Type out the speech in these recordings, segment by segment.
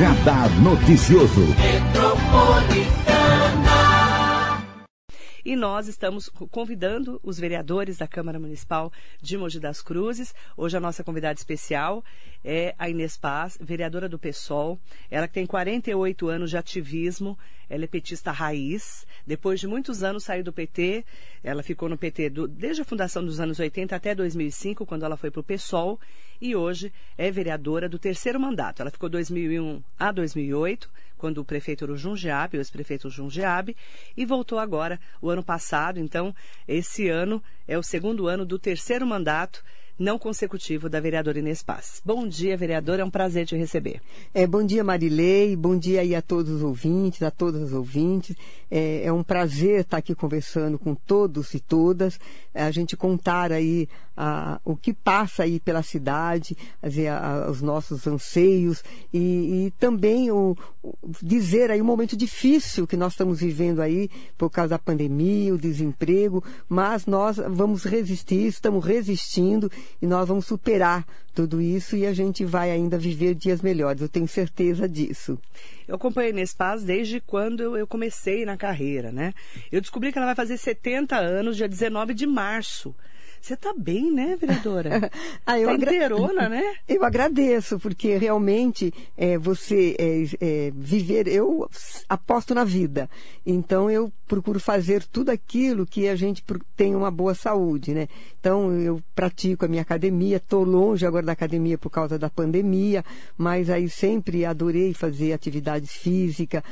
Radar Noticioso. E nós estamos convidando os vereadores da Câmara Municipal de Mogi das Cruzes. Hoje a nossa convidada especial é a Inês Paz, vereadora do PSOL. Ela tem 48 anos de ativismo, ela é petista raiz. Depois de muitos anos saiu do PT, ela ficou no PT do, desde a fundação dos anos 80 até 2005, quando ela foi para o PSOL. E hoje é vereadora do terceiro mandato. Ela ficou 2001 a 2008 quando o prefeito era o Jundiabe, o ex-prefeito Jundiabe, e voltou agora o ano passado. Então, esse ano é o segundo ano do terceiro mandato não consecutivo da vereadora Inês Paz. Bom dia, vereadora, é um prazer te receber. É, bom dia, Marilei, bom dia aí a todos os ouvintes, a todas as ouvintes. É, é um prazer estar aqui conversando com todos e todas, a gente contar aí a, o que passa aí pela cidade, dizer, a, os nossos anseios e, e também o, o, dizer aí um momento difícil que nós estamos vivendo aí por causa da pandemia, o desemprego, mas nós vamos resistir, estamos resistindo e nós vamos superar tudo isso e a gente vai ainda viver dias melhores, eu tenho certeza disso. Eu acompanhei nesse Paz desde quando eu comecei na carreira, né? Eu descobri que ela vai fazer 70 anos, dia 19 de março. Você está bem, né, vereadora? ah, eu tá agra... inteirona, né? Eu agradeço, porque realmente é, você é, é, viver, eu aposto na vida. Então eu procuro fazer tudo aquilo que a gente tem uma boa saúde, né? Então eu pratico a minha academia, estou longe agora da academia por causa da pandemia, mas aí sempre adorei fazer atividades físicas.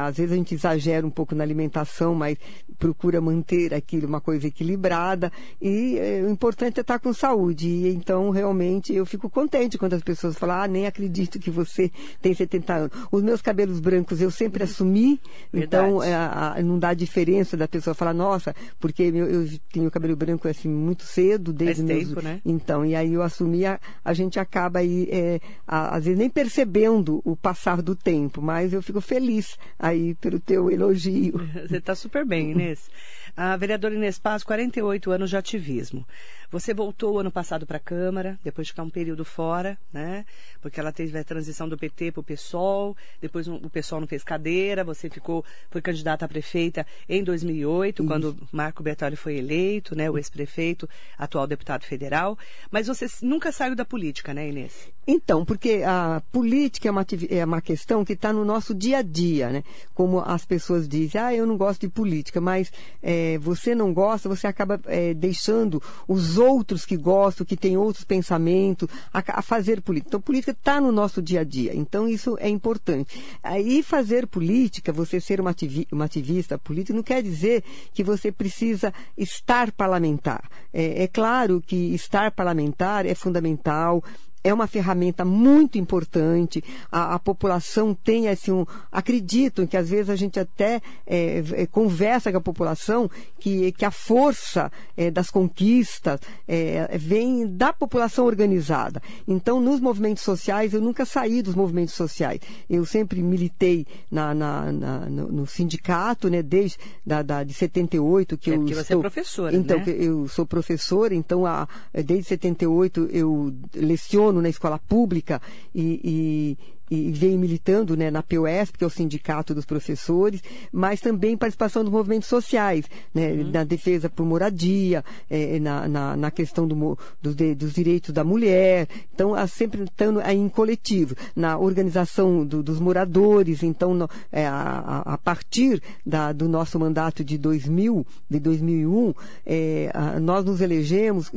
Às vezes a gente exagera um pouco na alimentação, mas procura manter aquilo uma coisa equilibrada e é, o importante é estar com saúde. E então, realmente, eu fico contente quando as pessoas falam, ah, nem acredito que você tem 70 anos. Os meus cabelos brancos eu sempre assumi, Verdade. então é, a, não dá diferença da pessoa falar, nossa, porque eu, eu tenho cabelo branco assim muito cedo, desde Faz meus... tempo, né? Então, e aí eu assumi, a, a gente acaba aí, é, a, às vezes nem percebendo o passar do tempo, mas eu fico feliz aí pelo teu elogio. Você está super bem, Inês. A vereadora Inês Paz, 48 anos de ativismo. Você voltou ano passado para a Câmara, depois de ficar um período fora, né? Porque ela teve a transição do PT para o PSOL, depois o PSOL não fez cadeira, você ficou, foi candidata a prefeita em 2008, Isso. quando Marco Bertoli foi eleito, né? O ex-prefeito, atual deputado federal. Mas você nunca saiu da política, né, Inês? Então, porque a política é uma, é uma questão que está no nosso dia a dia, né? Como as pessoas dizem, ah, eu não gosto de política, mas é, você não gosta, você acaba é, deixando os outros que gostam, que têm outros pensamentos, a, a fazer política. Então, política está no nosso dia a dia. Então, isso é importante. Aí, fazer política, você ser uma, ativi uma ativista política, não quer dizer que você precisa estar parlamentar. É, é claro que estar parlamentar é fundamental, é uma ferramenta muito importante. A, a população tem assim, um, acreditam que às vezes a gente até é, é, conversa com a população que, que a força é, das conquistas é, vem da população organizada. Então, nos movimentos sociais, eu nunca saí dos movimentos sociais. Eu sempre militei na, na, na no, no, sindicato, né, desde da, da, de 78 que é, eu porque estou, você é professora, Então, né? eu sou professora, então a, desde 78 eu leciono na escola pública e, e e veio militando né, na POS, que é o Sindicato dos Professores, mas também participação dos movimentos sociais, né, uhum. na defesa por moradia, é, na, na, na, questão do, do, dos direitos da mulher, então sempre estando aí em coletivo, na organização do, dos moradores, então no, é, a, a, partir da, do nosso mandato de 2000, de 2001, é, a, nós nos elegemos,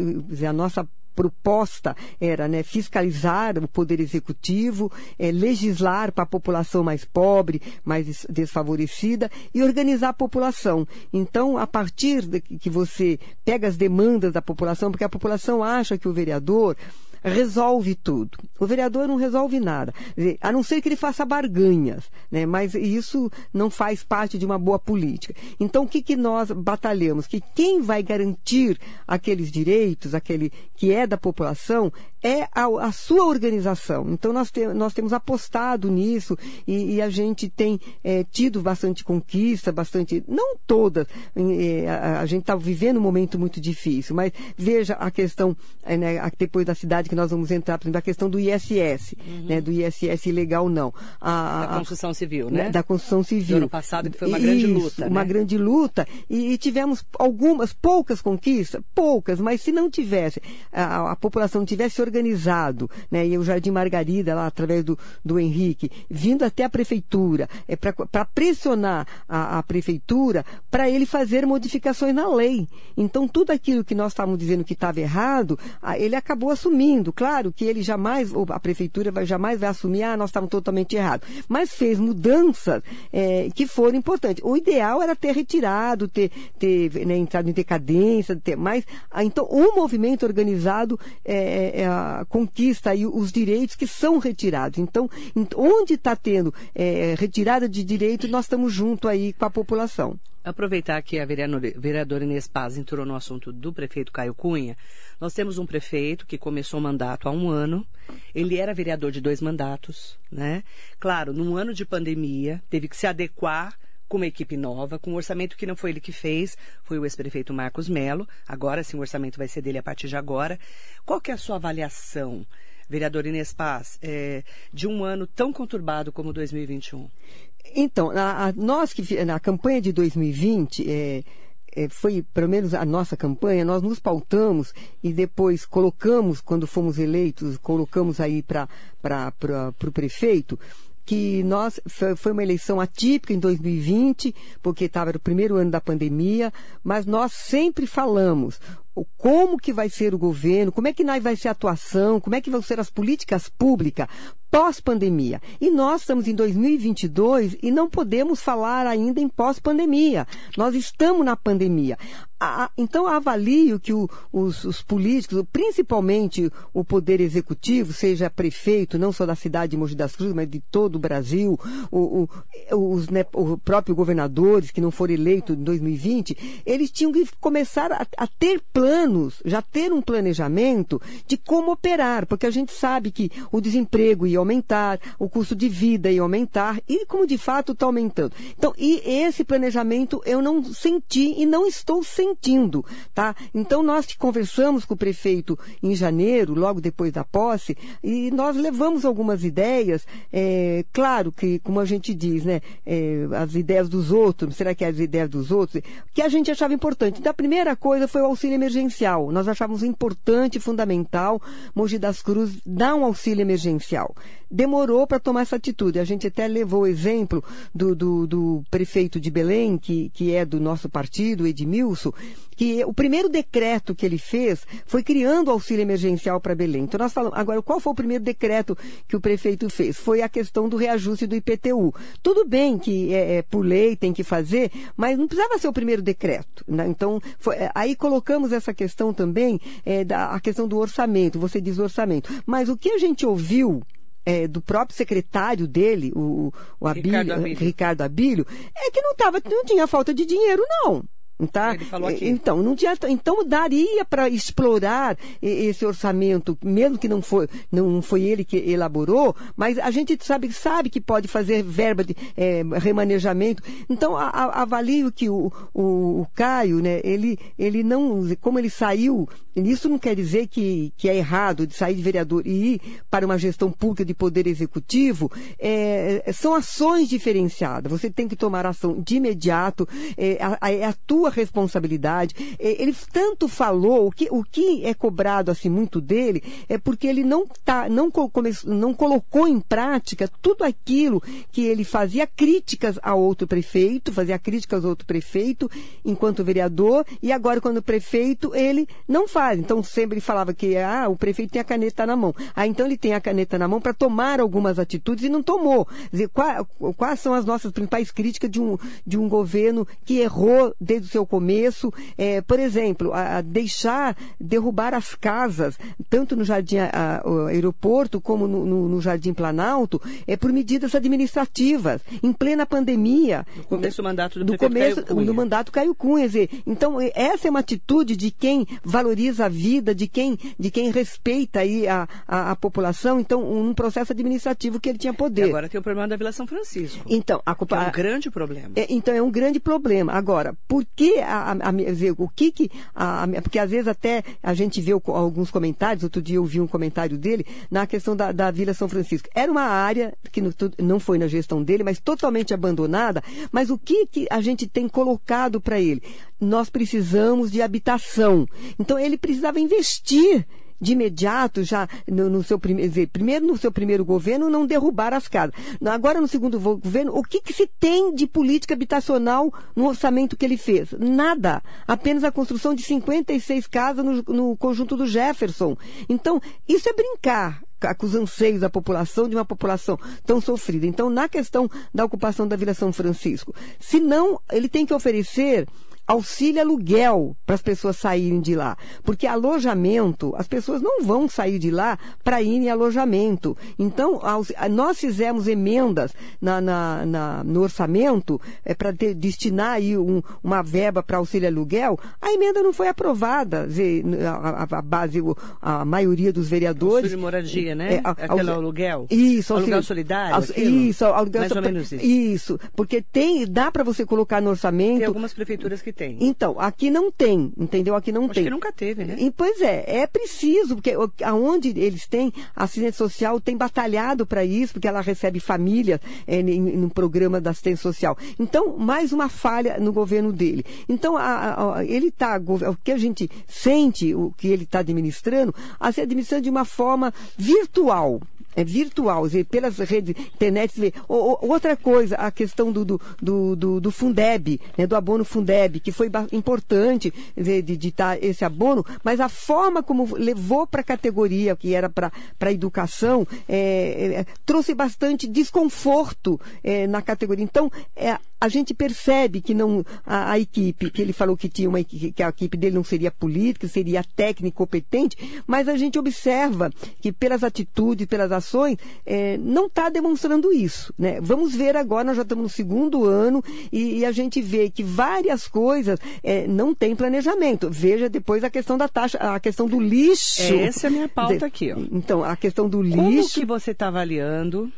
a nossa proposta era né, fiscalizar o poder executivo, é, legislar para a população mais pobre, mais desfavorecida e organizar a população. Então, a partir de que você pega as demandas da população, porque a população acha que o vereador resolve tudo. O vereador não resolve nada, a não ser que ele faça barganhas, né? mas isso não faz parte de uma boa política. Então, o que, que nós batalhamos? Que quem vai garantir aqueles direitos, aquele que é da população, é a, a sua organização. Então, nós, te, nós temos apostado nisso e, e a gente tem é, tido bastante conquista, bastante, não todas, é, a, a, gente está vivendo um momento muito difícil, mas veja a questão, é, né, depois da cidade que nós vamos entrar, por exemplo, a questão do ISS, uhum. né, do ISS ilegal não. A, da construção civil, né? Da construção civil. Do ano passado, que foi uma grande luta. Uma né? grande luta. E, e, tivemos algumas, poucas conquistas, poucas, mas se não tivesse, a, a população tivesse organizado, né, e o Jardim Margarida, lá através do, do Henrique, vindo até a prefeitura, é, para pressionar a, a prefeitura para ele fazer modificações na lei. Então, tudo aquilo que nós estávamos dizendo que estava errado, ele acabou assumindo. Claro que ele jamais, a prefeitura vai, jamais vai assumir, ah, nós estávamos totalmente errados. Mas fez mudanças é, que foram importantes. O ideal era ter retirado, ter, ter né, entrado em decadência, ter mais. Ah, então, o movimento organizado é, é conquista aí os direitos que são retirados. Então, onde está tendo é, retirada de direito, nós estamos junto aí com a população. Aproveitar que a vereadora Inês Paz entrou no assunto do prefeito Caio Cunha, nós temos um prefeito que começou o mandato há um ano, ele era vereador de dois mandatos, né? Claro, num ano de pandemia, teve que se adequar com uma equipe nova, com um orçamento que não foi ele que fez, foi o ex-prefeito Marcos Melo. Agora sim, o orçamento vai ser dele a partir de agora. Qual que é a sua avaliação, vereador Inês Paz, é, de um ano tão conturbado como 2021? Então, a, a, nós que na campanha de 2020 é, foi pelo menos a nossa campanha, nós nos pautamos e depois colocamos, quando fomos eleitos, colocamos aí para o prefeito, que nós foi uma eleição atípica em 2020, porque estava no primeiro ano da pandemia, mas nós sempre falamos como que vai ser o governo, como é que vai ser a atuação, como é que vão ser as políticas públicas pós-pandemia. E nós estamos em 2022 e não podemos falar ainda em pós-pandemia. Nós estamos na pandemia. Então, avalio que o, os, os, políticos, principalmente o poder executivo, seja prefeito, não só da cidade de Mogi das Cruzes, mas de todo o Brasil, o, o, os né, o próprio governadores que não foram eleitos em 2020, eles tinham que começar a, a ter planos, já ter um planejamento de como operar, porque a gente sabe que o desemprego ia aumentar, o custo de vida ia aumentar, e como de fato está aumentando. Então, e esse planejamento eu não senti e não estou sentindo, tá? Então, nós conversamos com o prefeito em janeiro, logo depois da posse, e nós levamos algumas ideias, é, claro que, como a gente diz, né, é, as ideias dos outros, será que é as ideias dos outros, que a gente achava importante. Então, a primeira coisa foi o auxílio emergencial. Nós achávamos importante fundamental Mogi das Cruzes dar um auxílio emergencial. Demorou para tomar essa atitude. A gente até levou o exemplo do, do, do, prefeito de Belém, que, que é do nosso partido, Edmilson, que o primeiro decreto que ele fez foi criando auxílio emergencial para Belém. Então nós falamos, agora qual foi o primeiro decreto que o prefeito fez? Foi a questão do reajuste do IPTU. Tudo bem que é, é por lei tem que fazer, mas não precisava ser o primeiro decreto. Né? Então, foi, aí colocamos essa questão também, é, da, a questão do orçamento, você diz orçamento. Mas o que a gente ouviu é, do próprio secretário dele, o, o Abílio, Ricardo, Abílio. Ricardo Abílio, é que não, tava, não tinha falta de dinheiro, não. Tá? Ele falou aqui. Então, não tinha, então daria para explorar esse orçamento, mesmo que não foi, não foi ele que elaborou, mas a gente sabe, sabe que pode fazer verba de é, remanejamento. Então, a, a, avalio que o, o, o, Caio, né, ele, ele não, como ele saiu, isso não quer dizer que, que é errado de sair de vereador e ir para uma gestão pública de poder executivo, é, são ações diferenciadas. Você tem que tomar ação de imediato, é, a, é a tua sua responsabilidade. Ele tanto falou, o que, o que é cobrado assim muito dele é porque ele não, tá, não, come, não colocou em prática tudo aquilo que ele fazia críticas a outro prefeito, fazia críticas a outro prefeito enquanto vereador, e agora quando prefeito ele não faz. Então sempre ele falava que ah, o prefeito tem a caneta na mão. Ah, então ele tem a caneta na mão para tomar algumas atitudes e não tomou. Quais são as nossas principais críticas de um, de um governo que errou desde o seu seu começo, é, por exemplo, a, a, deixar derrubar as casas, tanto no Jardim a, Aeroporto como no, no, no, Jardim Planalto, é por medidas administrativas, em plena pandemia. No começo do mandato do, do começo Caio do mandato Caio Cunha. Dizer, então, essa é uma atitude de quem valoriza a vida, de quem, de quem respeita aí a, a, a população, então, um processo administrativo que ele tinha poder. E agora tem o problema da Vila São Francisco. Então, a, é um grande problema. É, então, é um grande problema. Agora, por que a, a, a, o que que a, porque às vezes até a gente vê alguns comentários. Outro dia eu vi um comentário dele na questão da, da Vila São Francisco. Era uma área que no, não foi na gestão dele, mas totalmente abandonada. Mas o que que a gente tem colocado para ele? Nós precisamos de habitação. Então ele precisava investir de imediato, já no, no seu primeiro, primeiro no seu primeiro governo, não derrubar as casas. Agora, no segundo governo, o que, que se tem de política habitacional no orçamento que ele fez? Nada. Apenas a construção de 56 casas no, no conjunto do Jefferson. Então, isso é brincar com os anseios da população, de uma população tão sofrida. Então, na questão da ocupação da Vila São Francisco, se não, ele tem que oferecer auxílio aluguel para as pessoas saírem de lá. Porque alojamento, as pessoas não vão sair de lá para ir em alojamento. Então, nós fizemos emendas na, na, na no orçamento é, para destinar aí um, uma verba para auxílio aluguel. A emenda não foi aprovada. A, a, a base, a maioria dos vereadores. Auxílio moradia, né? É, Aquele aluguel. Isso, aluguel auxílio, solidário. Isso, aluguel Mais ou menos isso. Isso, porque tem, dá para você colocar no orçamento. Tem algumas prefeituras que tem. Então, aqui não tem, entendeu? Aqui não Acho tem. que nunca teve, né? E, pois é, é preciso, porque aonde eles têm, a assistência social tem batalhado para isso, porque ela recebe família é, no programa da assistência social. Então, mais uma falha no governo dele. Então, a, a, ele está, o que a gente sente, o que ele está administrando, a ser administrando de uma forma virtual é virtual, dizer, pelas redes internet. outra coisa, a questão do, do, do, do Fundeb, né, do abono Fundeb, que foi importante dizer, de ditar esse abono, mas a forma como levou para a categoria, que era para a educação, é, é, trouxe bastante desconforto é, na categoria. Então, é, a gente percebe que não a, a, equipe, que ele falou que tinha uma que a equipe dele não seria política, seria técnica competente, mas a gente observa que pelas atitudes, pelas ações, é, não está demonstrando isso. Né? Vamos ver agora, nós já estamos no segundo ano e, e a gente vê que várias coisas é, não tem planejamento. Veja depois a questão da taxa, a questão do lixo. Essa é a minha pauta aqui. Ó. Então, a questão do lixo. Como que você está avaliando?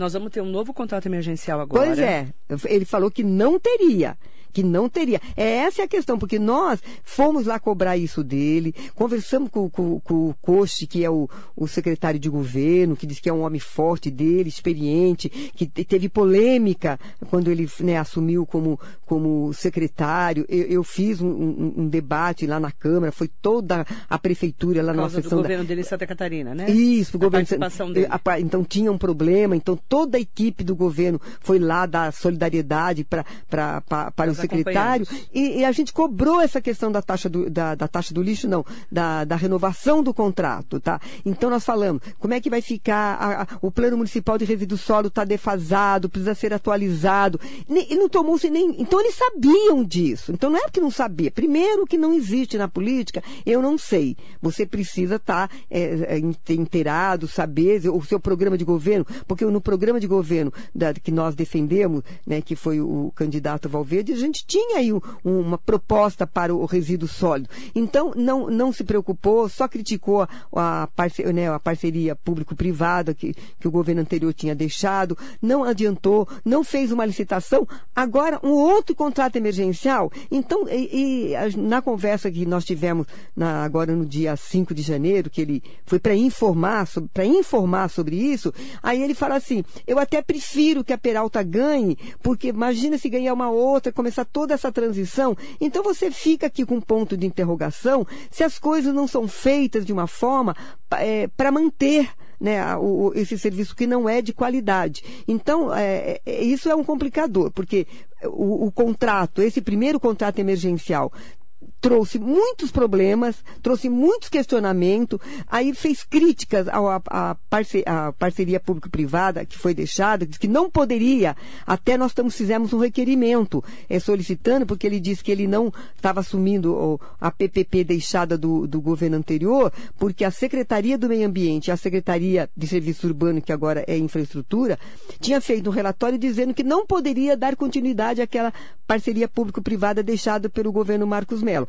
Nós vamos ter um novo contrato emergencial agora. Pois é. Ele falou que não teria que não teria. É essa é a questão, porque nós fomos lá cobrar isso dele, conversamos com, com, com o Coche, que é o, o, secretário de governo, que diz que é um homem forte dele, experiente, que teve polêmica quando ele né, assumiu como, como secretário. Eu, eu fiz um, um, um, debate lá na Câmara, foi toda a prefeitura lá na sessão. do governo da... dele em Santa Catarina, né? Isso, o governo. participação dele. Então tinha um problema, então toda a equipe do governo foi lá dar solidariedade para os secretário, e, e, a gente cobrou essa questão da taxa do, da, da taxa do lixo, não, da, da, renovação do contrato, tá? Então nós falamos, como é que vai ficar, a, a, o plano municipal de resíduo sólido está defasado, precisa ser atualizado, e não tomou-se nem, então eles sabiam disso, então não é porque não sabia, primeiro que não existe na política, eu não sei, você precisa estar tá, é, é, inteirado, saber o seu programa de governo, porque no programa de governo da, que nós defendemos, né, que foi o candidato Valverde, a gente tinha aí uma proposta para o resíduo sólido. Então, não, não se preocupou, só criticou a, parceria, né, parceria público-privada que, que o governo anterior tinha deixado, não adiantou, não fez uma licitação. Agora, um outro contrato emergencial. Então, e, e na conversa que nós tivemos na, agora no dia 5 de janeiro, que ele foi para informar, para informar sobre isso, aí ele fala assim, eu até prefiro que a Peralta ganhe, porque imagina se ganhar uma outra, começar toda essa transição. Então você fica aqui com um ponto de interrogação se as coisas não são feitas de uma forma é, para manter né, o, esse serviço que não é de qualidade. Então, é, é, isso é um complicador, porque o, o contrato, esse primeiro contrato emergencial, trouxe muitos problemas, trouxe muitos questionamentos, aí fez críticas à, parce, parceria público-privada que foi deixada, disse que não poderia, até nós estamos, fizemos um requerimento é, solicitando, porque ele disse que ele não estava assumindo a PPP deixada do, do governo anterior, porque a Secretaria do Meio Ambiente a Secretaria de Serviço Urbano, que agora é Infraestrutura, tinha feito um relatório dizendo que não poderia dar continuidade àquela parceria público-privada deixada pelo governo Marcos Melo.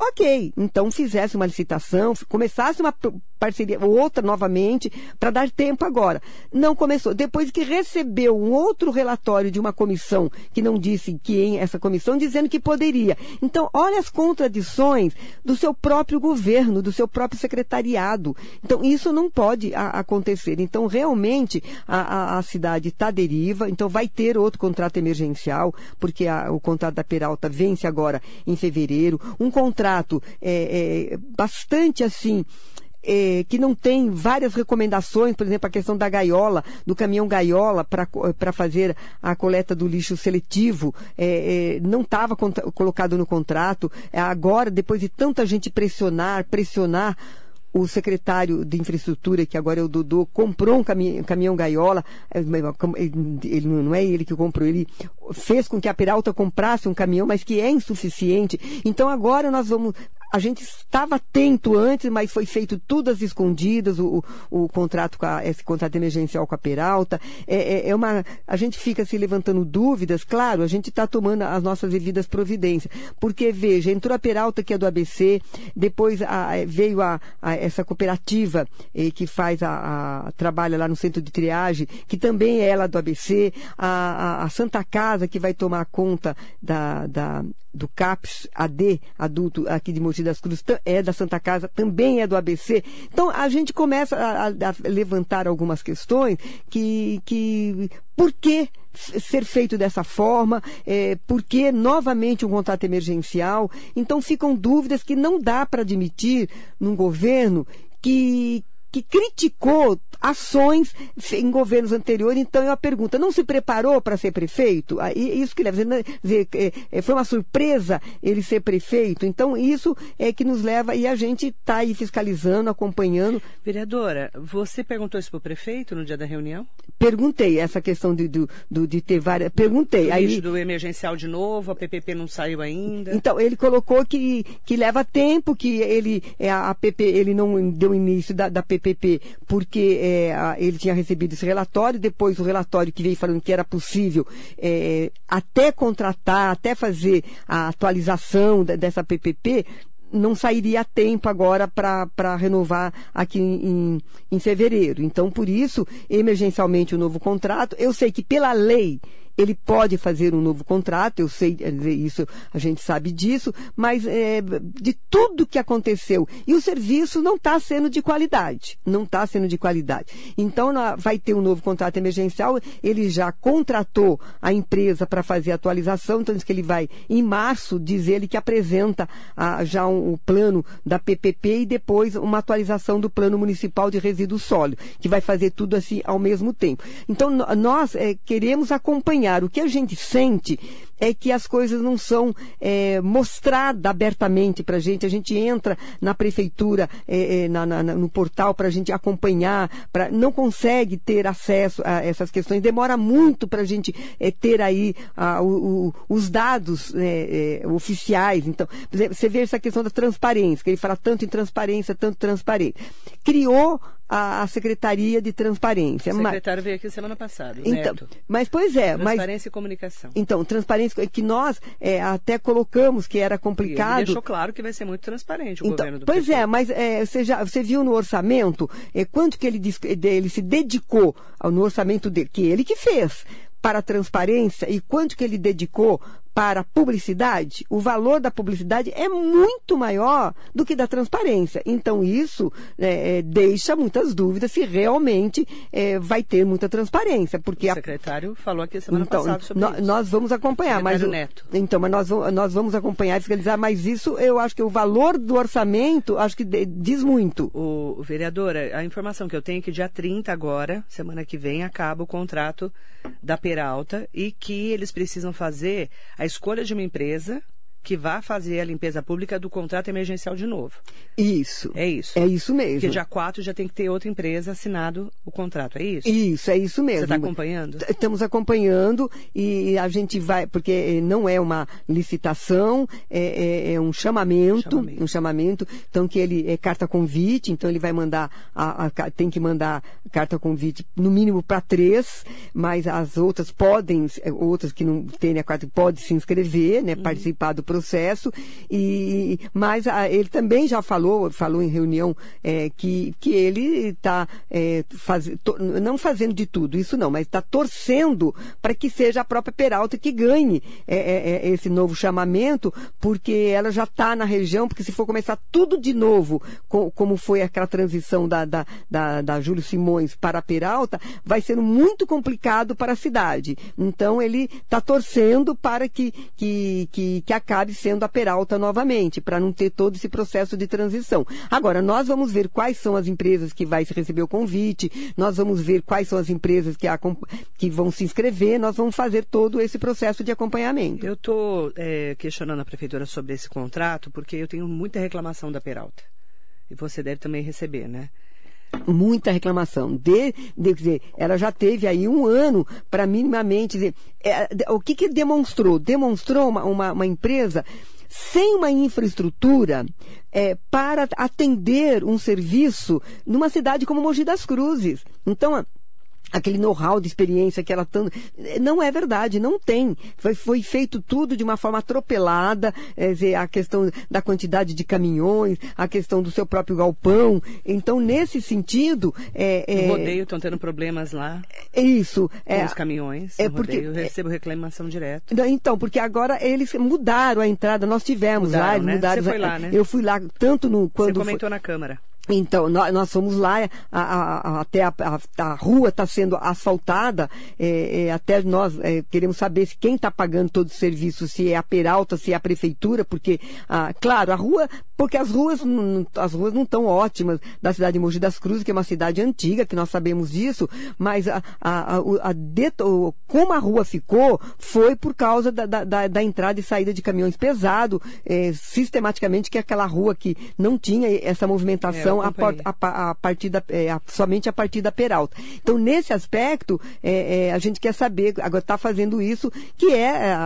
ok, então fizesse uma licitação, começasse uma parceria, outra novamente, para dar tempo agora. Não começou. Depois que recebeu um outro relatório de uma comissão, que não disse que em essa comissão, dizendo que poderia. Então, olha as contradições do seu próprio governo, do seu próprio secretariado. Então, isso não pode a, acontecer. Então, realmente, a, a, a cidade está deriva, então vai ter outro contrato emergencial, porque o contrato da Peralta vence agora em fevereiro. Um contrato é, é, bastante assim é, que não tem várias recomendações, por exemplo, a questão da gaiola, do caminhão gaiola para fazer a coleta do lixo seletivo, é, é, não estava colocado no contrato. Agora, depois de tanta gente pressionar, pressionar, o secretário de infraestrutura, que agora é o Dodô, comprou um caminhão, caminhão gaiola, é, ele, não é ele que comprou, ele fez com que a Peralta comprasse um caminhão, mas que é insuficiente. Então agora nós vamos a gente estava atento antes, mas foi feito tudo às escondidas, o, o, o contrato a, esse contrato emergencial com a Peralta. É, é, é, uma, a gente fica se levantando dúvidas, claro, a gente está tomando as nossas devidas providências. Porque, veja, entrou a Peralta, que é do ABC, depois a, veio a, a, essa cooperativa eh, que faz a, a, trabalha lá no centro de triagem, que também é ela do ABC, a, a, Santa Casa, que vai tomar conta da, da do CAPS AD, adulto aqui de Mogi das Cruzes, é da Santa Casa, também é do ABC. Então, a gente começa a, a levantar algumas questões que, que por que ser feito dessa forma, é, por que novamente um contrato emergencial. Então, ficam dúvidas que não dá para admitir num governo que, que criticou ações em governos anteriores. Então, eu pergunta, não se preparou para ser prefeito? Isso que leva a dizer, é, é, foi uma surpresa ele ser prefeito. Então, isso é que nos leva, e a gente está aí fiscalizando, acompanhando. Vereadora, você perguntou isso para o prefeito no dia da reunião? Perguntei essa questão de, do de ter várias. Perguntei. Aí do emergencial de novo, a PPP não saiu ainda. Então, ele colocou que, que leva tempo, que ele, é, a PP, ele não deu início da, da PPP porque é, ele tinha recebido esse relatório, depois o relatório que veio falando que era possível é, até contratar, até fazer a atualização dessa PPP, não sairia a tempo agora para renovar aqui em, em, fevereiro. Então, por isso, emergencialmente o novo contrato. Eu sei que pela lei ele pode fazer um novo contrato, eu sei isso, a gente sabe disso, mas é, de tudo que aconteceu. E o serviço não está sendo de qualidade. Não está sendo de qualidade. Então, vai ter um novo contrato emergencial, ele já contratou a empresa para fazer a atualização, diz que ele vai, em março, diz ele que apresenta a, já um, o plano da PPP e depois uma atualização do plano municipal de resíduos sólidos, que vai fazer tudo assim ao mesmo tempo. Então, nós é, queremos acompanhar o que a gente sente é que as coisas não são é, mostradas abertamente para a gente. A gente entra na prefeitura, é, é, na, na, no portal para a gente acompanhar, pra, não consegue ter acesso a essas questões. Demora muito para a gente é, ter aí a, o, o, os dados é, é, oficiais. Então, você vê essa questão da transparência, que ele fala tanto em transparência, tanto transparência. Criou a, a, Secretaria de Transparência. O secretário mas, veio aqui semana passada, então, Neto. Mas, pois é. Transparência mas, e comunicação. Então, transparência, que nós é, até colocamos que era complicado. ele deixou claro que vai ser muito transparente o então, governo do Pois é, mas é, você, já, você viu no orçamento é, quanto que ele, ele se dedicou no orçamento dele, que ele que fez, para a transparência e quanto que ele dedicou para a publicidade, o valor da publicidade é muito maior do que da transparência. Então, isso é, é, deixa muitas dúvidas se realmente é, vai ter muita transparência. Porque o secretário falou aqui semana então, passada sobre no, isso. Nós vamos acompanhar. Mas, Neto. Então, mas nós, nós vamos acompanhar e fiscalizar, mas isso eu acho que o valor do orçamento, acho que diz muito. O, vereadora, a informação que eu tenho é que dia 30 agora, semana que vem, acaba o contrato da Peralta e que eles precisam fazer a escolha de uma empresa que vá fazer a limpeza pública do contrato emergencial de novo. Isso. É isso. É isso mesmo. Porque dia 4 já tem que ter outra empresa assinado o contrato, é isso? Isso, é isso mesmo. Você está acompanhando? Estamos acompanhando e a gente vai, porque não é uma licitação, é, é, é um chamamento, chamamento, um chamamento, então que ele é carta convite, então ele vai mandar, a, a tem que mandar carta convite no mínimo para três, mas as outras podem, outras que não têm a carta, podem se inscrever, né, uhum. participar do processo, e, mas a, ele também já falou, falou em reunião, é, que, que ele está é, faz, não fazendo de tudo, isso não, mas está torcendo para que seja a própria Peralta que ganhe é, é, é esse novo chamamento, porque ela já está na região, porque se for começar tudo de novo, com, como foi aquela transição da, da, da, da Júlio Simões para a Peralta, vai ser muito complicado para a cidade. Então ele está torcendo para que, que, que, que acabe sendo a Peralta novamente, para não ter todo esse processo de transição. Agora, nós vamos ver quais são as empresas que vai receber o convite, nós vamos ver quais são as empresas que, a, que vão se inscrever, nós vamos fazer todo esse processo de acompanhamento. Eu estou é, questionando a prefeitura sobre esse contrato, porque eu tenho muita reclamação da Peralta. E você deve também receber, né? Muita reclamação. De, de, dizer, ela já teve aí um ano para minimamente dizer, é, o que, que demonstrou? Demonstrou uma, uma, uma empresa sem uma infraestrutura é, para atender um serviço numa cidade como Mogi das Cruzes. Então, aquele know-how de experiência que ela tanto. Não é verdade, não tem. Foi, foi feito tudo de uma forma atropelada, é, a questão da quantidade de caminhões, a questão do seu próprio galpão. Então, nesse sentido. É, é, no rodeio estão tendo problemas lá. É isso. Com é, os caminhões. É porque, rodeio, eu recebo reclamação direto. Então, porque agora eles mudaram a entrada, nós tivemos mudaram, lá, eles né? mudaram. Você foi lá, né? Eu fui lá, tanto no. Quando Você comentou foi, na Câmara. Então, nós, fomos lá, a, a, a, até a, a, rua está sendo asfaltada, é, é, até nós é, queremos saber se quem está pagando todo o serviço, se é a Peralta, se é a Prefeitura, porque, ah, claro, a rua, porque as ruas, as ruas não estão ótimas da cidade de Mogi das Cruzes, que é uma cidade antiga, que nós sabemos disso, mas a, a, a, como a rua ficou, foi por causa da, da, da entrada e saída de caminhões pesados, é, sistematicamente, que é aquela rua que não tinha essa movimentação a, a, a, partir da, é, somente a partir da Peralta. Então, nesse aspecto, é, é, a gente quer saber, agora está fazendo isso, que é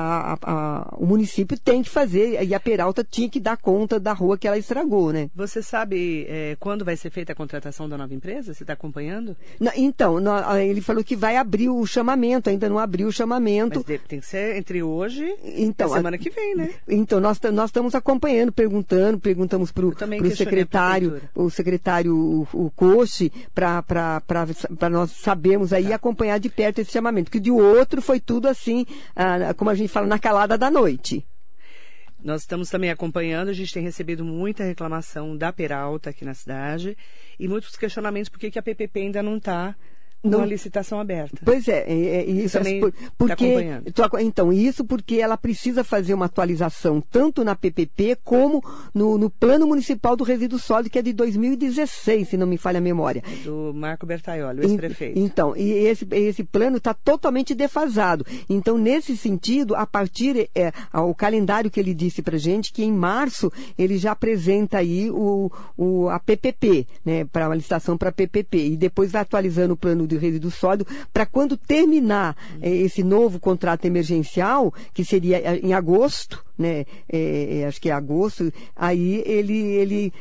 o município tem que fazer, e a Peralta tinha que dar conta da rua que ela estragou, né? Você sabe é, quando vai ser feita a contratação da nova empresa? Você está acompanhando? então, ele falou que vai abrir o chamamento, ainda não abriu o chamamento. Mas tem que ser entre hoje então, e a semana que vem, né? Então, nós, nós estamos acompanhando, perguntando, perguntamos para o secretário, o secretário o, o Coche para nós sabermos aí tá. acompanhar de perto esse chamamento. Que de outro foi tudo assim, ah, como a gente fala, na calada da noite. Nós estamos também acompanhando, a gente tem recebido muita reclamação da Peralta aqui na cidade e muitos questionamentos por que a PPP ainda não está não, uma licitação aberta. Pois é, é, é isso é por, porque tá então isso porque ela precisa fazer uma atualização tanto na PPP como no, no plano municipal do resíduo sólido que é de 2016, se não me falha a memória. Do Marco Bertaioli, o ex-prefeito. Então, e esse esse plano está totalmente defasado. Então, nesse sentido, a partir é, o calendário que ele disse para gente que em março ele já apresenta aí o, o a PPP, né, para uma licitação para PPP e depois vai atualizando o plano de de resíduo sólido, para quando terminar eh, esse novo contrato emergencial, que seria eh, em agosto, né, é, acho que é agosto, aí ele, ele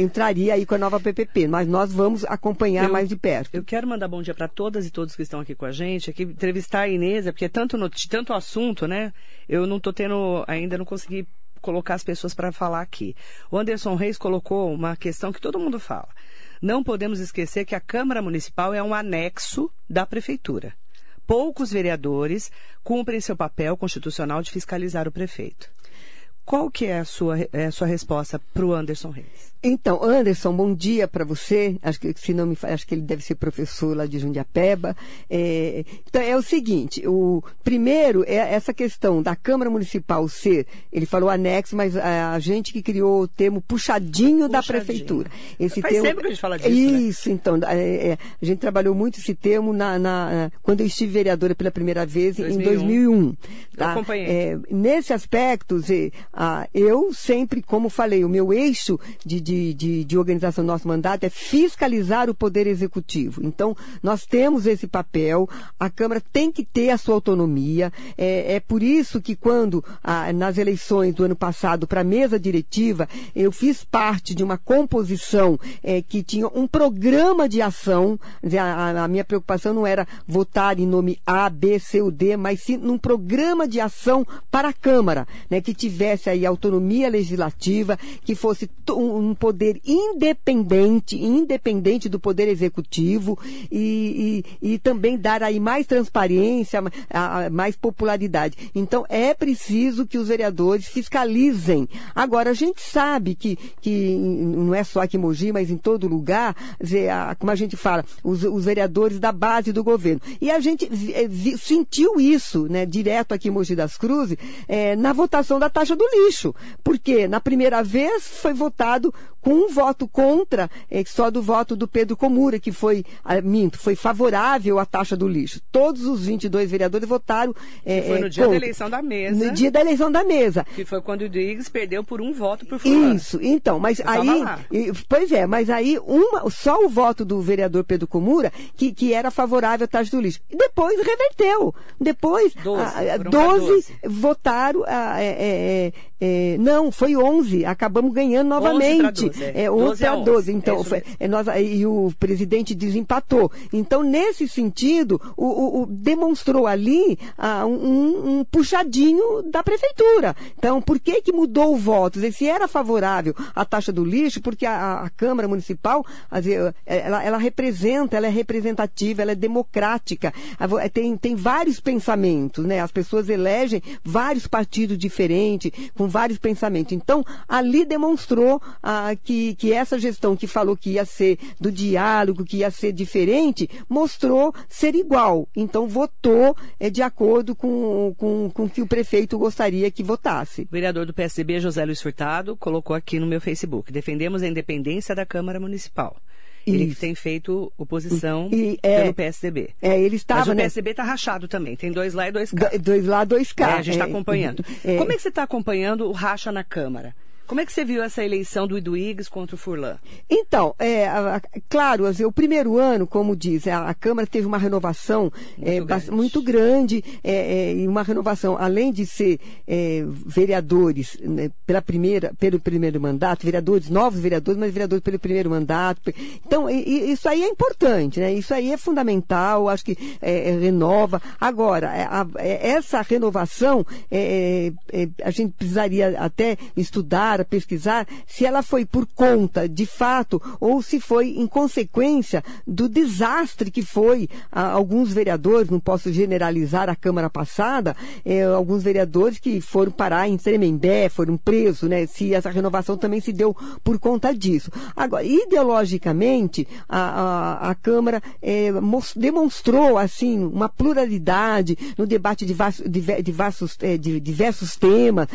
entraria aí com a nova PPP, mas nós vamos acompanhar eu, mais de perto. Eu quero mandar bom dia para todas e todos que estão aqui com a gente, aqui entrevistar a Inês, porque é tanto, no, tanto assunto, né, eu não estou tendo, ainda não consegui colocar as pessoas para falar aqui. O Anderson Reis colocou uma questão que todo mundo fala. Não podemos esquecer que a Câmara Municipal é um anexo da Prefeitura. Poucos vereadores cumprem seu papel constitucional de fiscalizar o prefeito. Qual que é a sua, é a sua resposta para o Anderson Reis? Então, Anderson, bom dia para você. Acho que se não me acho que ele deve ser professor lá de Jundiapeba. É, então é o seguinte: o primeiro é essa questão da Câmara Municipal ser, ele falou anexo, mas a, gente que criou o termo puxadinho, puxadinho. da prefeitura. Esse Faz termo, sempre que a gente fala disso. Né? Isso, né? então é, é, a gente trabalhou muito esse termo na, na, quando eu estive vereadora pela primeira vez 2001. em 2001. Tá? Eu acompanhei. É, nesse aspecto, ah, eu sempre, como falei, o meu eixo de, de, de, de organização do nosso mandato é fiscalizar o poder executivo. Então, nós temos esse papel, a Câmara tem que ter a sua autonomia. É, é por isso que quando, nas eleições do ano passado, para a mesa diretiva, eu fiz parte de uma composição é, que tinha um programa de ação. A, a, minha preocupação não era votar em nome A, B, C ou D, mas sim num programa de ação para a Câmara, né, que tivesse aí autonomia legislativa, que fosse um poder independente, independente do poder executivo e, e, e também dar aí mais transparência, mais popularidade. Então é preciso que os vereadores fiscalizem. Agora a gente sabe que, que não é só aqui em Mogi, mas em todo lugar, como a gente fala, os, os vereadores da base do governo. E a gente eh, sentiu isso, né, direto aqui em Mogi das Cruzes, é, na votação da taxa do lixo. Porque na primeira vez foi votado com um voto contra, é, só do voto do Pedro Comura, que foi, ah, minto, foi favorável à taxa do lixo. Todos os 22 vereadores votaram. É, foi no dia contra. da eleição da mesa. No dia da eleição da mesa. Que foi quando o Rodrigues perdeu por um voto por fulano. Isso, então, mas aí. Pois é, mas aí uma, só o voto do vereador Pedro Comura que, que era favorável à taxa do lixo. E depois reverteu. Depois, 12, a, a, 12, 12 votaram. A, é, é, é, não, foi 11. Acabamos ganhando novamente. 12, é. é 11 a 12. Então, foi, é, nós, e o presidente desempatou. Então, nesse sentido, o, o, o demonstrou ali ah, um, um, puxadinho da prefeitura. Então, por que, que mudou o voto? Se era favorável à taxa do lixo, porque a, a Câmara Municipal, ela, ela representa, ela é representativa, ela é democrática. Tem, tem vários pensamentos, né? As pessoas elegem vários partidos diferentes, com vários pensamentos. Então, ali demonstrou ah, que, que essa gestão que falou que ia ser do diálogo, que ia ser diferente, mostrou ser igual. Então, votou é, de acordo com, o que o prefeito gostaria que votasse. O vereador do PSDB, José Luiz Furtado, colocou aqui no meu Facebook: defendemos a independência da Câmara Municipal. Ele que tem feito oposição e, é, pelo PSDB. É, ele estava. Mas o PSDB está rachado também. Tem dois lá e dois cá. dois lá, dois cá. É, a gente está é, acompanhando. É. Como é que você está acompanhando o racha na Câmara? Como é que você viu essa eleição do Iduígues contra o Furlan? Então, é, a, a, claro, assim, o primeiro ano, como diz, a, a Câmara teve uma renovação muito é, grande, muito grande é, é, e uma renovação, além de ser é, vereadores né, pela primeira, pelo primeiro mandato, vereadores, novos vereadores, mas vereadores pelo primeiro mandato. Então, isso aí é importante, né? Isso aí é fundamental, acho que é, renova. Agora, essa renovação, a gente precisaria até estudar para pesquisar se ela foi por conta, de fato, ou se foi em consequência do desastre que foi ah, alguns vereadores, não posso generalizar a Câmara passada, eh, alguns vereadores que foram parar em Tremembé, foram presos, né? Se essa renovação também se deu por conta disso. Agora, ideologicamente, a, a, a Câmara eh, demonstrou, assim, uma pluralidade no debate de, de, diversos, eh, de diversos temas,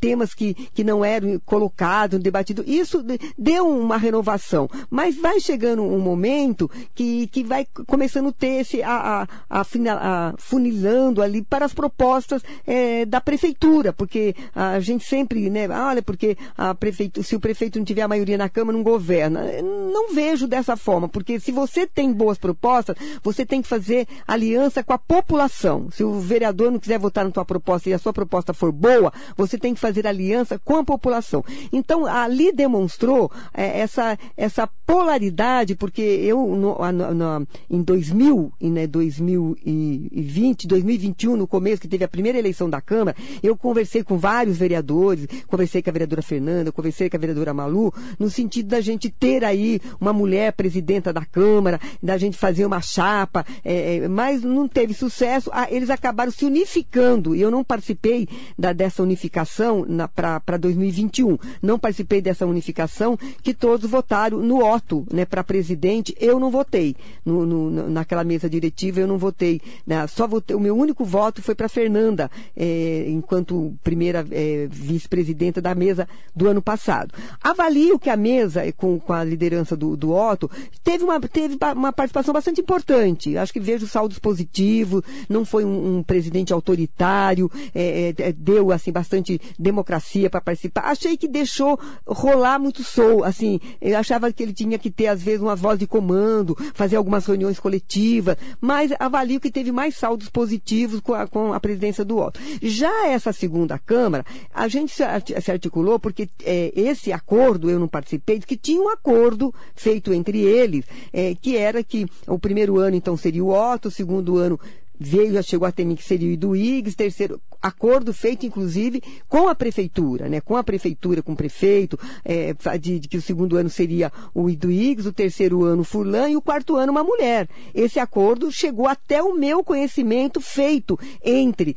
temas que, que não eram colocado, debatido. Isso deu uma renovação. Mas vai chegando um momento que, que vai começando a ter esse, a, a, a, a funilando ali para as propostas é, da prefeitura, porque a gente sempre, né, olha, porque a prefeito, se o prefeito não tiver a maioria na Câmara, não governa. Não vejo dessa forma, porque se você tem boas propostas, você tem que fazer aliança com a população. Se o vereador não quiser votar na tua proposta e a sua proposta for boa, você tem que fazer aliança com a população. Então, ali demonstrou é, essa, essa polaridade, porque eu, no, no, em 2000, né, 2020, 2021, no começo, que teve a primeira eleição da Câmara, eu conversei com vários vereadores, conversei com a vereadora Fernanda, conversei com a vereadora Malu, no sentido da gente ter aí uma mulher presidenta da Câmara, da gente fazer uma chapa, é, é mas não teve sucesso, ah, eles acabaram se unificando, e eu não participei da, dessa unificação para 2021. Não participei dessa unificação, que todos votaram no Otto voto né, para presidente, eu não votei. No, no, naquela mesa diretiva, eu não votei. Né, só votei, o meu único voto foi para Fernanda, é, enquanto primeira é, vice-presidenta da mesa do ano passado. Avalio que a mesa, com, com a liderança do, do Otto, teve uma, teve uma participação bastante importante. Acho que vejo saldos positivos, não foi um, um presidente autoritário, é, é, deu assim bastante democracia para participar. Achei que deixou rolar muito sou, assim, eu achava que ele tinha que ter às vezes uma voz de comando, fazer algumas reuniões coletivas, mas avalio que teve mais saldos positivos com a, com a presidência do Otto. Já essa segunda Câmara, a gente se articulou porque é, esse acordo, eu não participei, que tinha um acordo feito entre eles, é, que era que o primeiro ano então seria o Otto, o segundo ano veio, já chegou até mim que seria o Iduígues, terceiro, acordo feito inclusive com a prefeitura, né? Com a prefeitura, com o prefeito, é, de, de, que o segundo ano seria o Iduígues, o terceiro ano o Furlan e o quarto ano uma mulher. Esse acordo chegou até o meu conhecimento feito entre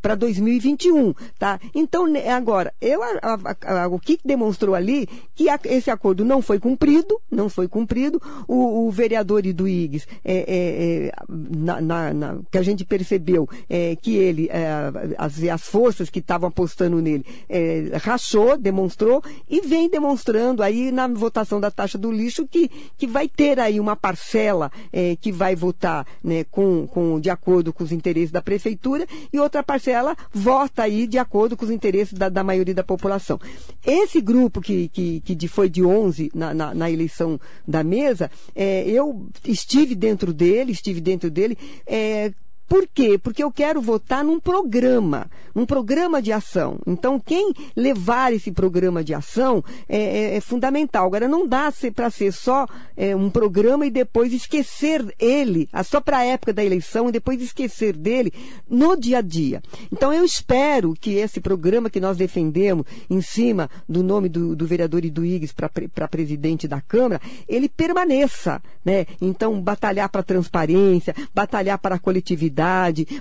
para 2021, tá? Então né, agora eu a, a, a, o que demonstrou ali que esse acordo não foi cumprido, não foi cumprido. O, o vereador Iduígues é, é, é na, na, na que a gente percebeu é, que ele, é, as, as forças que estavam apostando nele, é, rachou, demonstrou e vem demonstrando aí na votação da taxa do lixo que, que vai ter aí uma parcela é, que vai votar né, com, com, de acordo com os interesses da prefeitura e outra parcela vota aí de acordo com os interesses da, da maioria da população. Esse grupo que, que, que foi de 11 na, na, na eleição da mesa, é, eu estive dentro dele, estive dentro dele, é, por quê? Porque eu quero votar num programa, um programa de ação. Então, quem levar esse programa de ação é, é, é fundamental. Agora, não dá para ser só é, um programa e depois esquecer ele, só para a época da eleição e depois esquecer dele no dia a dia. Então, eu espero que esse programa que nós defendemos em cima do nome do, do vereador Iduígues para presidente da Câmara, ele permaneça. Né? Então, batalhar para a transparência, batalhar para a coletividade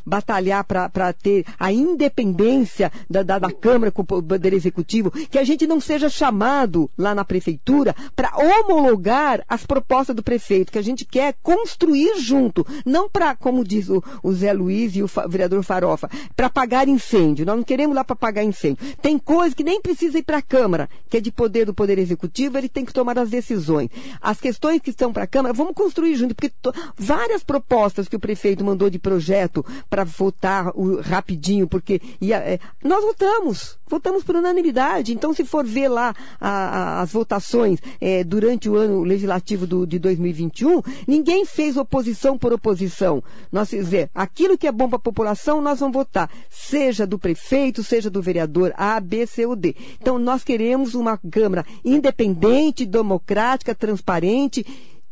batalhar para ter a independência da, da, da Câmara com o Poder Executivo, que a gente não seja chamado lá na Prefeitura para homologar as propostas do prefeito, que a gente quer construir junto, não para, como diz o, o, Zé Luiz e o vereador Farofa, para pagar incêndio. Nós não queremos lá para pagar incêndio. Tem coisa que nem precisa ir para a Câmara, que é de poder do Poder Executivo, ele tem que tomar as decisões. As questões que estão para a Câmara, vamos construir junto, porque várias propostas que o prefeito mandou de projeto projeto para votar o, rapidinho, porque ia, é, nós votamos, votamos por unanimidade. Então, se for ver lá a, a, as votações é, durante o ano legislativo do, de 2021, ninguém fez oposição por oposição. Nós dizer, aquilo que é bom para a população, nós vamos votar, seja do prefeito, seja do vereador A, B, C ou D. Então, nós queremos uma Câmara independente, democrática, transparente,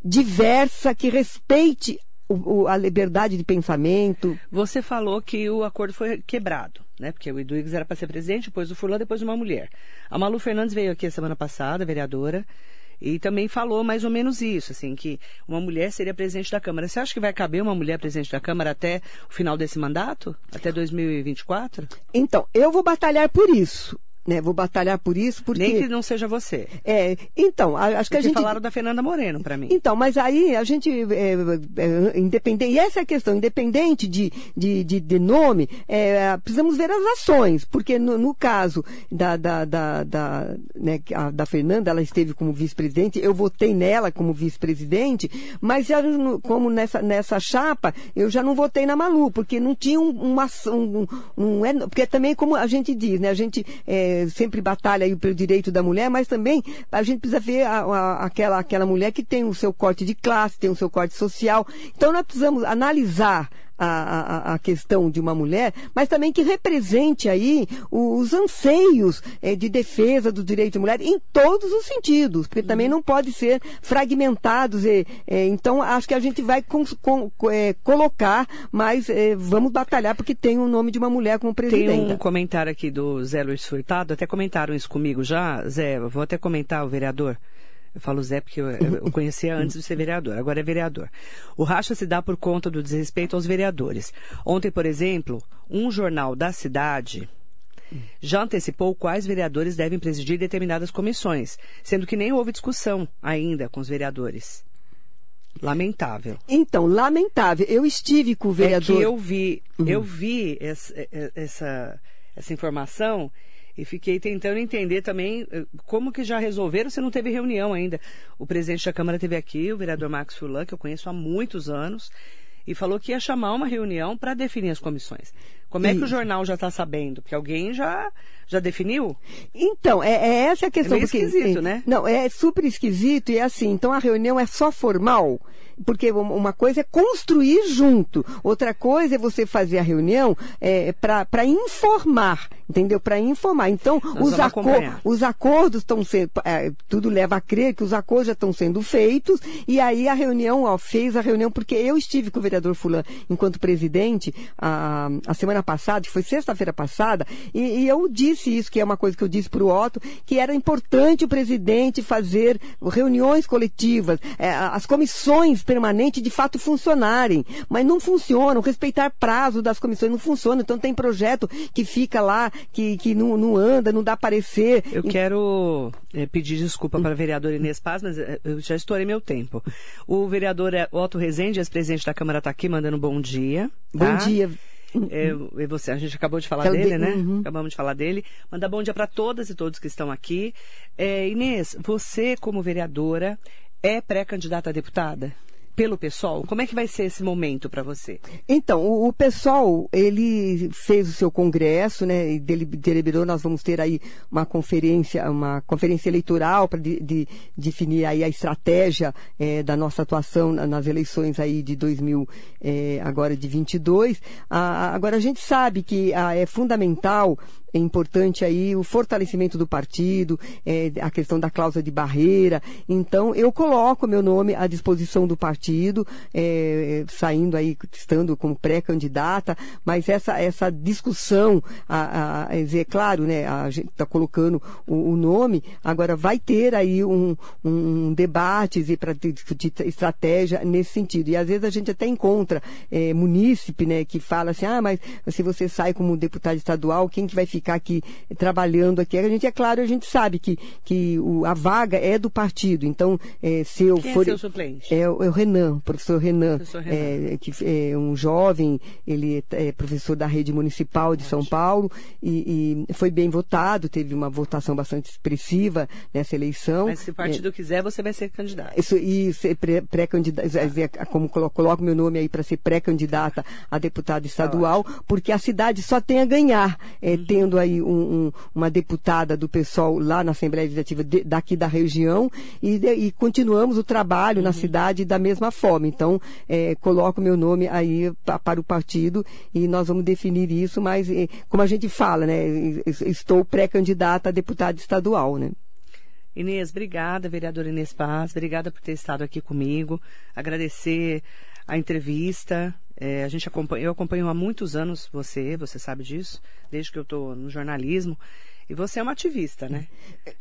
diversa, que respeite o, a liberdade de pensamento. Você falou que o acordo foi quebrado, né? Porque o Eduígues era para ser presidente, depois o Furlan, depois uma mulher. A Malu Fernandes veio aqui a semana passada, vereadora, e também falou mais ou menos isso, assim, que uma mulher seria presidente da Câmara. Você acha que vai caber uma mulher presidente da Câmara até o final desse mandato? Até 2024? Então, eu vou batalhar por isso né? Vou batalhar por isso porque nem que não seja você. É, então acho que a gente falaram da Fernanda Moreno para mim. Então, mas aí a gente é, é, independente e essa é a questão independente de, de, de, de nome é, precisamos ver as ações porque no, no caso da da, da, da, né, a, da Fernanda ela esteve como vice-presidente eu votei nela como vice-presidente mas já, como nessa nessa chapa eu já não votei na Malu porque não tinha um, uma um, um, um, porque também como a gente diz né a gente é, sempre batalha aí pelo direito da mulher, mas também a gente precisa ver a, a, aquela, aquela mulher que tem o seu corte de classe, tem o seu corte social. Então nós precisamos analisar a, a, a, questão de uma mulher, mas também que represente aí os anseios é, de defesa do direito da mulher em todos os sentidos, porque também não pode ser fragmentados. E, é, então, acho que a gente vai com, com, é, colocar, mas vamos batalhar porque tem o nome de uma mulher como presidente. Tem um comentário aqui do Zé Luiz Furtado, até comentaram isso comigo já, Zé, vou até comentar o vereador. Eu falo Zé porque eu, eu conhecia antes de ser vereador, agora é vereador. O racha se dá por conta do desrespeito aos vereadores. Ontem, por exemplo, um jornal da cidade já antecipou quais vereadores devem presidir determinadas comissões, sendo que nem houve discussão ainda com os vereadores. Lamentável. Então, lamentável. Eu estive com o vereador. É que eu vi, uhum. eu vi essa, essa, essa informação e fiquei tentando entender também eh, como que já resolveram se não teve reunião ainda. O presidente da Câmara teve aqui, o vereador Max Furlan, que eu conheço há muitos anos, e falou que ia chamar uma reunião para definir as comissões. Como é que o jornal já está sabendo? Porque alguém já, já definiu? Então, é, é essa a questão. É meio porque, esquisito, né? Não, é super esquisito e é assim, então a reunião é só formal porque uma coisa é construir junto, outra coisa é você fazer a reunião é, para informar, entendeu? Para informar. Então, os, acor os, acordos estão sendo, é, tudo leva a crer que os acordos já estão sendo feitos, e aí a reunião, ó, fez a reunião, porque eu estive com o vereador Fulano enquanto presidente a, a semana passada, que foi sexta-feira passada, e, e, eu disse isso, que é uma coisa que eu disse para o Otto, que era importante o presidente fazer reuniões coletivas, é, as comissões permanente de fato funcionarem. Mas não funcionam, respeitar prazo das comissões não funciona. Então tem projeto que fica lá, que, que não, não anda, não dá parecer. Eu quero é, pedir desculpa para a vereadora Inês Paz, mas é, eu já estourei meu tempo. O vereador Otto Rezende, ex-presidente da Câmara, está aqui mandando bom dia. Tá? Bom dia. É, você, a gente acabou de falar dele, de... né? Uhum. Acabamos de falar dele. Mandar bom dia para todas e todos que estão aqui. É, Inês, você como vereadora é pré-candidata a deputada? Pelo pessoal? Como é que vai ser esse momento para você? Então, o, o pessoal, ele fez o seu congresso, né, e deliberou, nós vamos ter aí uma conferência, uma conferência eleitoral para de, de, definir aí a estratégia é, da nossa atuação nas eleições aí de 2000, é, agora de 22. Ah, agora, a gente sabe que ah, é fundamental é importante aí o fortalecimento do partido, é, a questão da cláusula de barreira. Então, eu coloco meu nome à disposição do partido, é, saindo aí, estando como pré-candidata, mas essa, essa discussão, a, a, é claro, né, a gente está colocando o, o, nome, agora vai ter aí um, um debate para discutir estratégia nesse sentido. E às vezes a gente até encontra é, munícipe, né, que fala assim, ah, mas se você sai como deputado estadual, quem que vai ficar ficar aqui trabalhando aqui. A gente, é claro, a gente sabe que, que o, a vaga é do partido. Então, é, se eu Quem for. É seu suplente? É, é o Renan, o professor Renan. Professor Renan. É, que é um jovem, ele é professor da rede municipal de São Paulo e, e, foi bem votado, teve uma votação bastante expressiva nessa eleição. Mas se o partido é, quiser, você vai ser candidato. Isso, e ser pré-candidata, ah. como coloco meu nome aí para ser pré-candidata a deputada estadual, tá porque a cidade só tem a ganhar, é, uhum. tendo aí um, um, uma deputada do PSOL lá na Assembleia Legislativa de, daqui da região e, de, e, continuamos o trabalho uhum. na cidade da mesma forma. Então, é, coloco meu nome aí para o partido e nós vamos definir isso, mas é, como a gente fala, né, estou pré-candidata a deputada estadual, né? Inês, obrigada, vereadora Inês Paz, obrigada por ter estado aqui comigo. Agradecer a entrevista. É, a gente acompanha, eu acompanho há muitos anos você, você sabe disso, desde que eu estou no jornalismo. E você é uma ativista, né?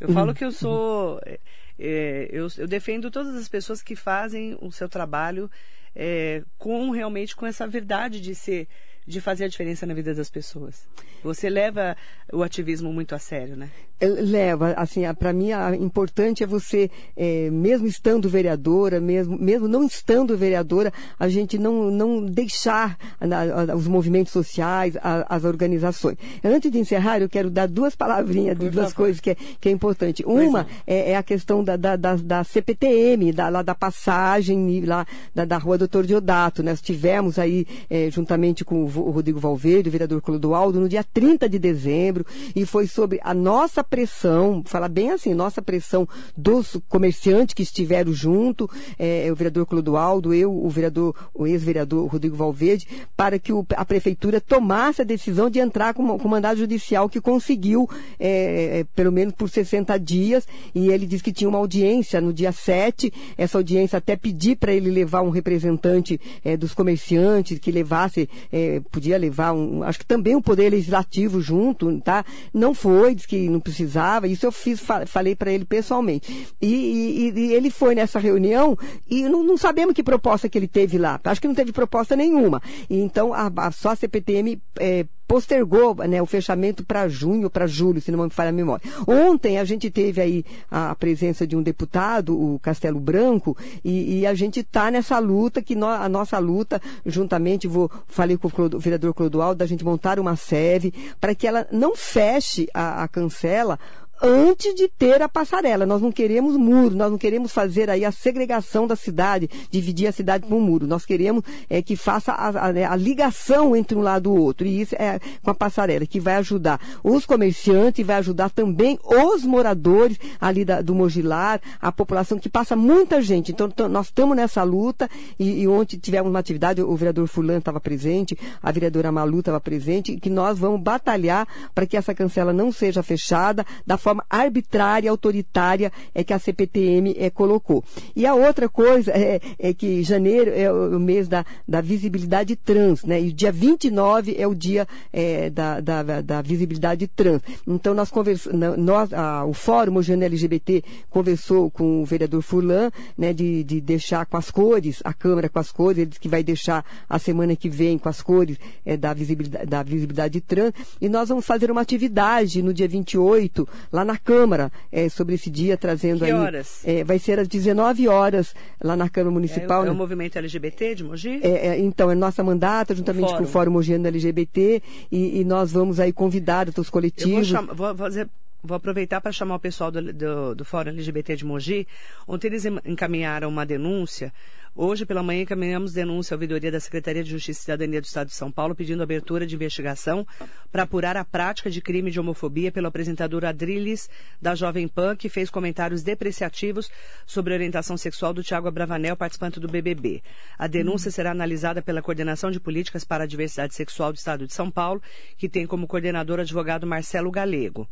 Eu falo que eu sou. É, é, eu, eu, defendo todas as pessoas que fazem o seu trabalho é, com realmente com essa verdade de ser de fazer a diferença na vida das pessoas. Você leva o ativismo muito a sério, né? Leva, assim, para mim, a importante é você, é, mesmo estando vereadora, mesmo, mesmo não estando vereadora, a gente não, não deixar a, a, os movimentos sociais, a, as organizações. Antes de encerrar, eu quero dar duas palavrinhas de duas coisas que é, que é importante. Uma é, é, a questão da, da, da, da CPTM, da, lá da passagem lá da, da rua Doutor Diodato. Nós tivemos aí, é, juntamente com o Rodrigo Valverde, o vereador Clodoaldo, no dia 30 de dezembro, e foi sobre a nossa pressão, fala bem assim, nossa pressão dos comerciantes que estiveram junto, é, o vereador Clodoaldo, eu, o vereador, o ex-vereador Rodrigo Valverde, para que o, a prefeitura tomasse a decisão de entrar com, com mandado judicial que conseguiu, é, pelo menos por 60 dias, e ele disse que tinha uma audiência no dia 7, essa audiência até pedir para ele levar um representante é, dos comerciantes, que levasse, é, podia levar um, acho que também o um poder legislativo junto, tá? Não foi, disse que não precisava, isso eu fiz, falei para ele pessoalmente. E, e, e, ele foi nessa reunião e não, não, sabemos que proposta que ele teve lá. Acho que não teve proposta nenhuma. E, então, a, a, só a CPTM é, postergou né, o fechamento para junho, para julho, se não me falha a memória. Ontem a gente teve aí a presença de um deputado, o Castelo Branco, e, e a gente está nessa luta, que no, a nossa luta, juntamente, vou, falei com o vereador Clodoaldo, da gente montar uma sede para que ela não feche a, a cancela antes de ter a passarela. Nós não queremos muro, nós não queremos fazer aí a segregação da cidade, dividir a cidade por um muro. Nós queremos é, que faça a, a, a, ligação entre um lado e o outro. E isso é com a passarela, que vai ajudar os comerciantes, vai ajudar também os moradores ali da, do Mogilar, a população que passa muita gente. Então, nós estamos nessa luta e, e ontem tivemos uma atividade, o vereador Fulano estava presente, a vereadora Malu estava presente, que nós vamos batalhar para que essa cancela não seja fechada da forma forma arbitrária, autoritária é que a CPTM é, colocou. E a outra coisa é, é que janeiro é o mês da, da visibilidade trans, né? E dia 29 é o dia é, da, da, da, visibilidade trans. Então nós conversamos, nós, a, o Fórum Hoje LGBT conversou com o vereador Furlan, né, de, de deixar com as cores, a Câmara com as cores, ele disse que vai deixar a semana que vem com as cores é, da, visibilidade, da visibilidade trans, e nós vamos fazer uma atividade no dia 28, lá lá na Câmara é, sobre esse dia, trazendo que aí. horas? É, vai ser às 19 horas lá na Câmara Municipal. É, é o movimento LGBT de Mogi? É, é, então, é nossa mandata, juntamente com o Fórum Mogiano LGBT, e, e, nós vamos aí convidar os coletivos. Eu vou, vou fazer Vou aproveitar para chamar o pessoal do, do, do, Fórum LGBT de Mogi. Ontem eles encaminharam uma denúncia. Hoje, pela manhã, encaminhamos denúncia à ouvidoria da Secretaria de Justiça e Cidadania do Estado de São Paulo, pedindo abertura de investigação para apurar a prática de crime de homofobia pelo apresentador Adriles da Jovem Pan, que fez comentários depreciativos sobre orientação sexual do Tiago Abravanel, participante do BBB. A denúncia será analisada pela Coordenação de Políticas para a Diversidade Sexual do Estado de São Paulo, que tem como coordenador o advogado Marcelo Galego.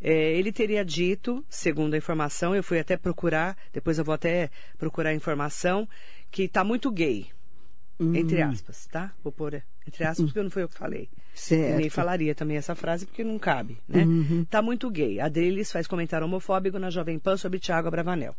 É, ele teria dito, segundo a informação, eu fui até procurar, depois eu vou até procurar a informação, que está muito gay. Uhum. Entre aspas, tá? Vou pôr entre aspas, uhum. porque não foi eu que falei. Certo. Nem falaria também essa frase, porque não cabe, né? Uhum. Tá muito gay. A Drilis faz comentário homofóbico na Jovem Pan sobre Tiago Abravanel.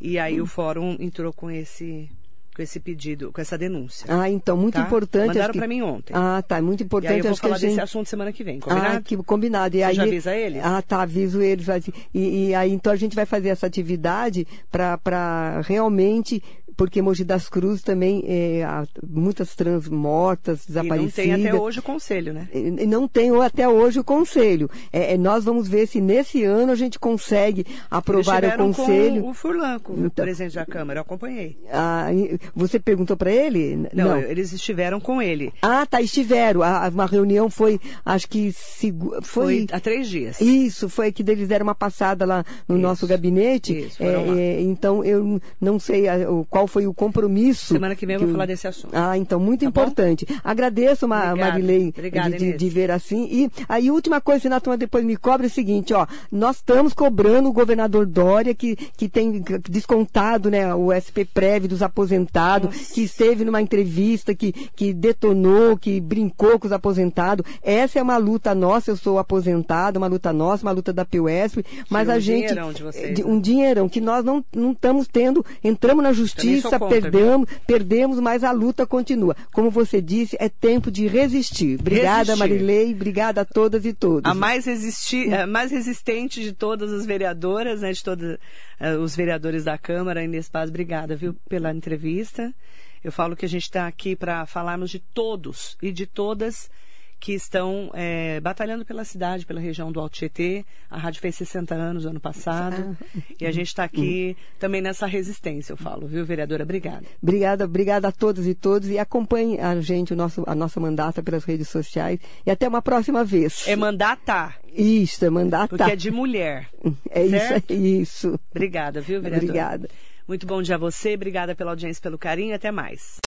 E aí o fórum entrou com esse com esse pedido, com essa denúncia. Ah, então, muito tá? importante. Mandaram que... para mim ontem. Ah, tá, muito importante. E aí eu vou falar gente... desse assunto semana que vem, combinado? Ah, que, combinado. E Você aí... já avisa eles? Ah, tá, aviso eles. E, e aí, então, a gente vai fazer essa atividade para realmente porque Mogi das Cruzes também é, há muitas trans mortas, desaparecidas. E não tem até hoje o conselho, né? Não tem até hoje o conselho. É, nós vamos ver se nesse ano a gente consegue aprovar o conselho. Com o Furlan, com então, o presidente da Câmara, eu acompanhei. Ah, você perguntou para ele? Não, não, eles estiveram com ele. Ah, tá, estiveram. A, uma reunião foi, acho que foi, foi há três dias. Isso, foi que eles deram uma passada lá no isso, nosso gabinete. Isso, é, é, então eu não sei qual foi o compromisso. Semana que vem eu vou falar desse assunto. Ah, então, muito tá importante. Bom? Agradeço, Ma Obrigada. Marilei, Obrigada, de, de, de, ver assim. E aí, última coisa, Renato, depois me cobra é o seguinte, ó, nós estamos cobrando o governador Dória, que, que tem descontado né, o SP Prévio dos aposentados, Nossa. que esteve numa entrevista, que, que detonou, que brincou com os aposentados. Essa é uma luta nossa, eu sou aposentado, uma luta nossa, uma luta da PUESP, mas um a gente. Dinheirão de vocês, um dinheirão que nós não, não estamos tendo, entramos na justiça, perdemos, perdemos, mas a luta continua. Como você disse, é tempo de resistir. Obrigada, resistir. Marilei, obrigada a todas e todos. A mais, resistir, a mais resistente de todas as vereadoras, né, de todos uh, os vereadores da Câmara, Inês Paz, obrigada, viu, pela entrevista. Eu falo que a gente está aqui para falarmos de todos e de todas que estão é, batalhando pela cidade, pela região do Alto Tietê. A rádio fez 60 anos ano passado. Ah. E a gente está aqui também nessa resistência, eu falo, viu, vereadora? Obrigada. Obrigada, obrigada a todos e todos. E acompanhe a gente, o nosso, a nossa mandata pelas redes sociais. E até uma próxima vez. É mandata. Isso, é mandata. Porque é de mulher. É certo? isso, é isso. Obrigada, viu, vereadora? Obrigada. Muito bom dia a você, obrigada pela audiência, pelo carinho, até mais.